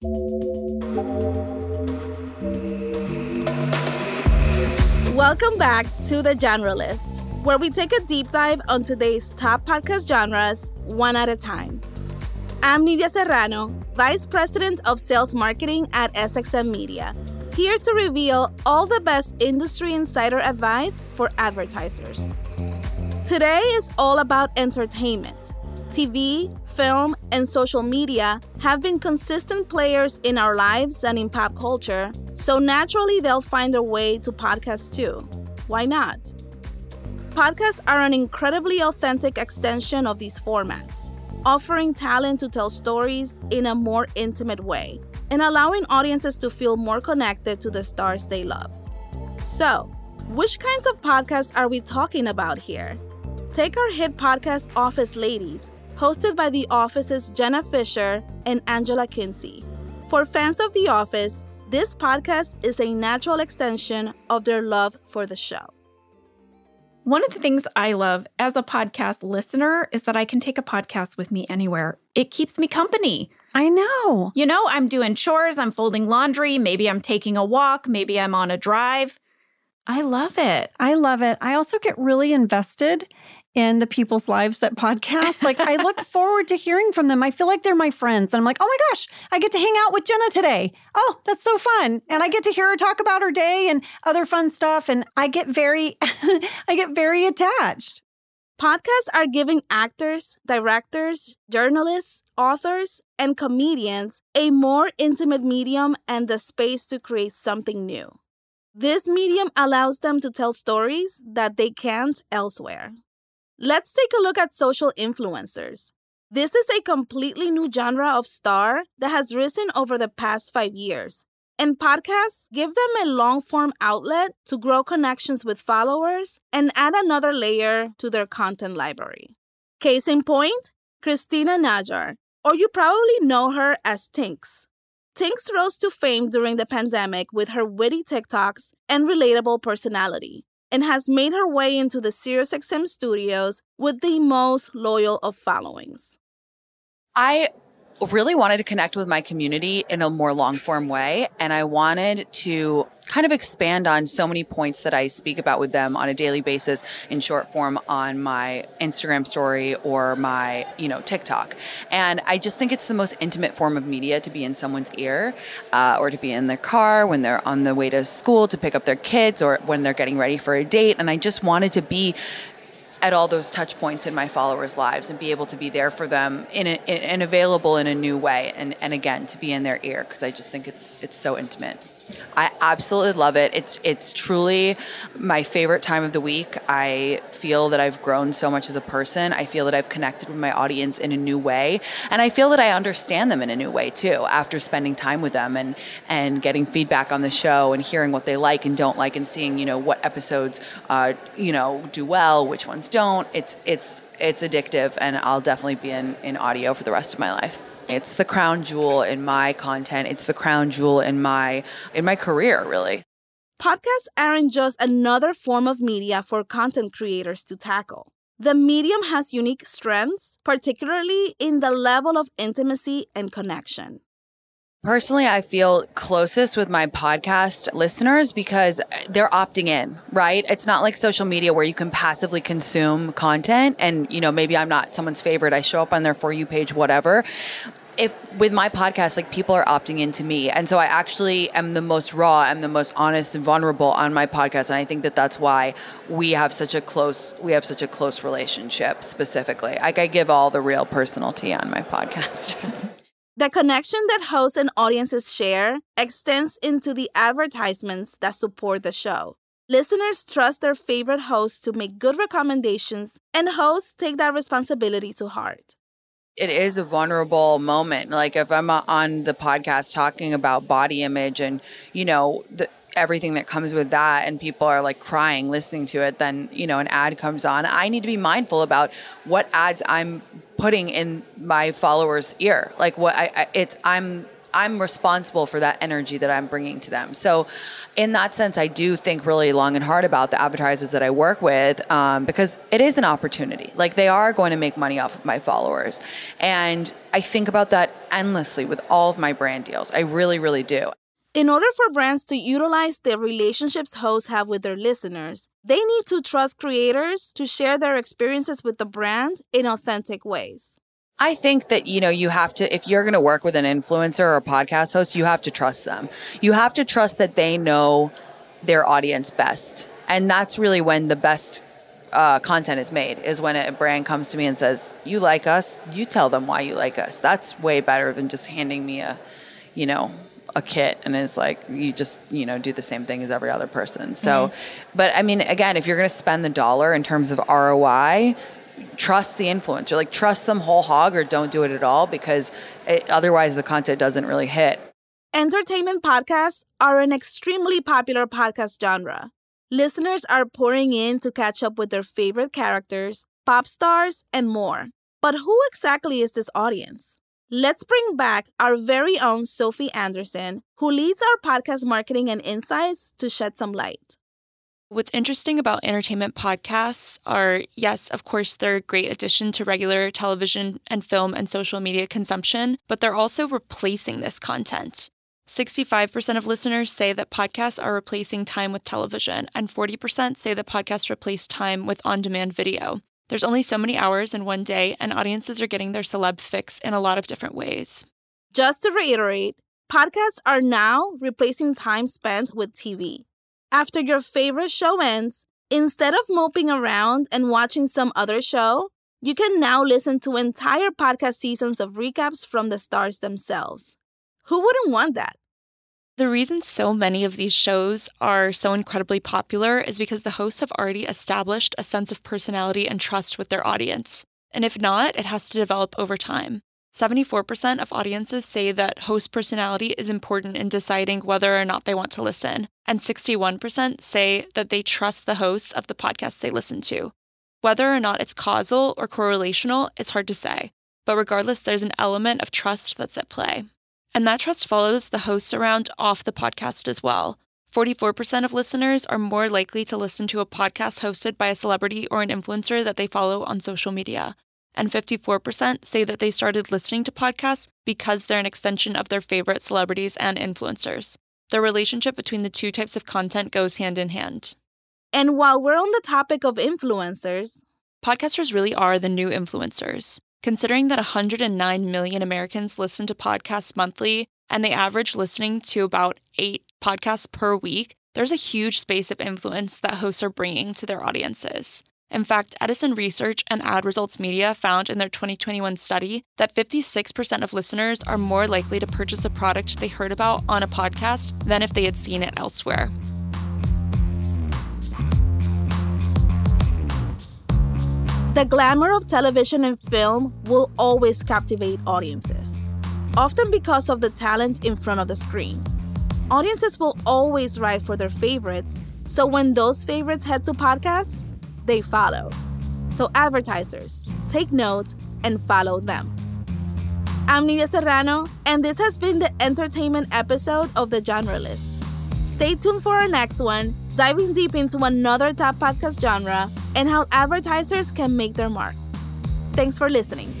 Welcome back to The Genrelist, where we take a deep dive on today's top podcast genres one at a time. I'm Nidia Serrano, Vice President of Sales Marketing at SXM Media, here to reveal all the best industry insider advice for advertisers. Today is all about entertainment. TV, film, and social media have been consistent players in our lives and in pop culture, so naturally they'll find their way to podcasts too. Why not? Podcasts are an incredibly authentic extension of these formats, offering talent to tell stories in a more intimate way and allowing audiences to feel more connected to the stars they love. So, which kinds of podcasts are we talking about here? Take our hit podcast Office Ladies hosted by The Office's Jenna Fischer and Angela Kinsey. For fans of The Office, this podcast is a natural extension of their love for the show. One of the things I love as a podcast listener is that I can take a podcast with me anywhere. It keeps me company. I know. You know, I'm doing chores, I'm folding laundry, maybe I'm taking a walk, maybe I'm on a drive. I love it. I love it. I also get really invested in the people's lives that podcast. Like I look forward to hearing from them. I feel like they're my friends. And I'm like, oh my gosh, I get to hang out with Jenna today. Oh, that's so fun. And I get to hear her talk about her day and other fun stuff. And I get very, I get very attached. Podcasts are giving actors, directors, journalists, authors, and comedians a more intimate medium and the space to create something new. This medium allows them to tell stories that they can't elsewhere. Let's take a look at social influencers. This is a completely new genre of star that has risen over the past five years. And podcasts give them a long form outlet to grow connections with followers and add another layer to their content library. Case in point, Christina Najjar, or you probably know her as Tinx. Tinx rose to fame during the pandemic with her witty TikToks and relatable personality and has made her way into the SiriusXM studios with the most loyal of followings. I really wanted to connect with my community in a more long form way. And I wanted to kind of expand on so many points that I speak about with them on a daily basis in short form on my Instagram story or my, you know, TikTok. And I just think it's the most intimate form of media to be in someone's ear uh, or to be in their car when they're on the way to school to pick up their kids or when they're getting ready for a date. And I just wanted to be at all those touch points in my followers' lives and be able to be there for them in, a, in and available in a new way and, and again to be in their ear because I just think it's it's so intimate. I absolutely love it. It's it's truly my favorite time of the week. I feel that I've grown so much as a person. I feel that I've connected with my audience in a new way, and I feel that I understand them in a new way too after spending time with them and and getting feedback on the show and hearing what they like and don't like and seeing you know what episodes uh, you know do well, which ones don't. It's it's it's addictive, and I'll definitely be in in audio for the rest of my life. It's the crown jewel in my content. It's the crown jewel in my in my career, really. Podcasts aren't just another form of media for content creators to tackle. The medium has unique strengths, particularly in the level of intimacy and connection. Personally, I feel closest with my podcast listeners because they're opting in, right? It's not like social media where you can passively consume content and, you know, maybe I'm not someone's favorite. I show up on their For You page, whatever if with my podcast, like people are opting into me, and so I actually am the most raw, I'm the most honest and vulnerable on my podcast, and I think that that's why we have such a close we have such a close relationship. Specifically, like I give all the real personal tea on my podcast. The connection that hosts and audiences share extends into the advertisements that support the show. Listeners trust their favorite hosts to make good recommendations, and hosts take that responsibility to heart it is a vulnerable moment. Like if I'm on the podcast talking about body image and, you know, the, everything that comes with that and people are like crying listening to it, then, you know, an ad comes on. I need to be mindful about what ads I'm putting in my followers' ear. Like what I, I it's, I'm, I'm responsible for that energy that I'm bringing to them. So, in that sense, I do think really long and hard about the advertisers that I work with um, because it is an opportunity. Like, they are going to make money off of my followers. And I think about that endlessly with all of my brand deals. I really, really do. In order for brands to utilize the relationships hosts have with their listeners, they need to trust creators to share their experiences with the brand in authentic ways. I think that, you know, you have to, if you're going to work with an influencer or a podcast host, you have to trust them. You have to trust that they know their audience best. And that's really when the best uh, content is made, is when a brand comes to me and says, You like us, you tell them why you like us. That's way better than just handing me a, you know, a kit and it's like you just you know do the same thing as every other person so mm-hmm. but i mean again if you're going to spend the dollar in terms of roi trust the influencer like trust them whole hog or don't do it at all because it, otherwise the content doesn't really hit. Entertainment podcasts are an extremely popular podcast genre. Listeners are pouring in to catch up with their favorite characters pop stars and more. But who exactly is this audience? Let's bring back our very own Sophie Anderson, who leads our podcast marketing and insights to shed some light. What's interesting about entertainment podcasts are yes, of course, they're a great addition to regular television and film and social media consumption, but they're also replacing this content. 65% of listeners say that podcasts are replacing time with television, and 40% say that podcasts replace time with on demand video. There's only so many hours in one day, and audiences are getting their celeb fix in a lot of different ways. Just to reiterate, podcasts are now replacing time spent with TV. After your favorite show ends, instead of moping around and watching some other show, you can now listen to entire podcast seasons of recaps from the stars themselves. Who wouldn't want that? The reason so many of these shows are so incredibly popular is because the hosts have already established a sense of personality and trust with their audience. And if not, it has to develop over time. 74% of audiences say that host personality is important in deciding whether or not they want to listen, and 61% say that they trust the hosts of the podcast they listen to. Whether or not it's causal or correlational, it's hard to say, but regardless, there's an element of trust that's at play. And that trust follows the hosts around off the podcast as well. 44% of listeners are more likely to listen to a podcast hosted by a celebrity or an influencer that they follow on social media. And 54% say that they started listening to podcasts because they're an extension of their favorite celebrities and influencers. The relationship between the two types of content goes hand in hand. And while we're on the topic of influencers, podcasters really are the new influencers. Considering that 109 million Americans listen to podcasts monthly and they average listening to about eight podcasts per week, there's a huge space of influence that hosts are bringing to their audiences. In fact, Edison Research and Ad Results Media found in their 2021 study that 56% of listeners are more likely to purchase a product they heard about on a podcast than if they had seen it elsewhere. The glamour of television and film will always captivate audiences, often because of the talent in front of the screen. Audiences will always write for their favorites, so when those favorites head to podcasts, they follow. So, advertisers, take note and follow them. I'm Nidia Serrano, and this has been the entertainment episode of The Genre List. Stay tuned for our next one, diving deep into another top podcast genre and how advertisers can make their mark. Thanks for listening.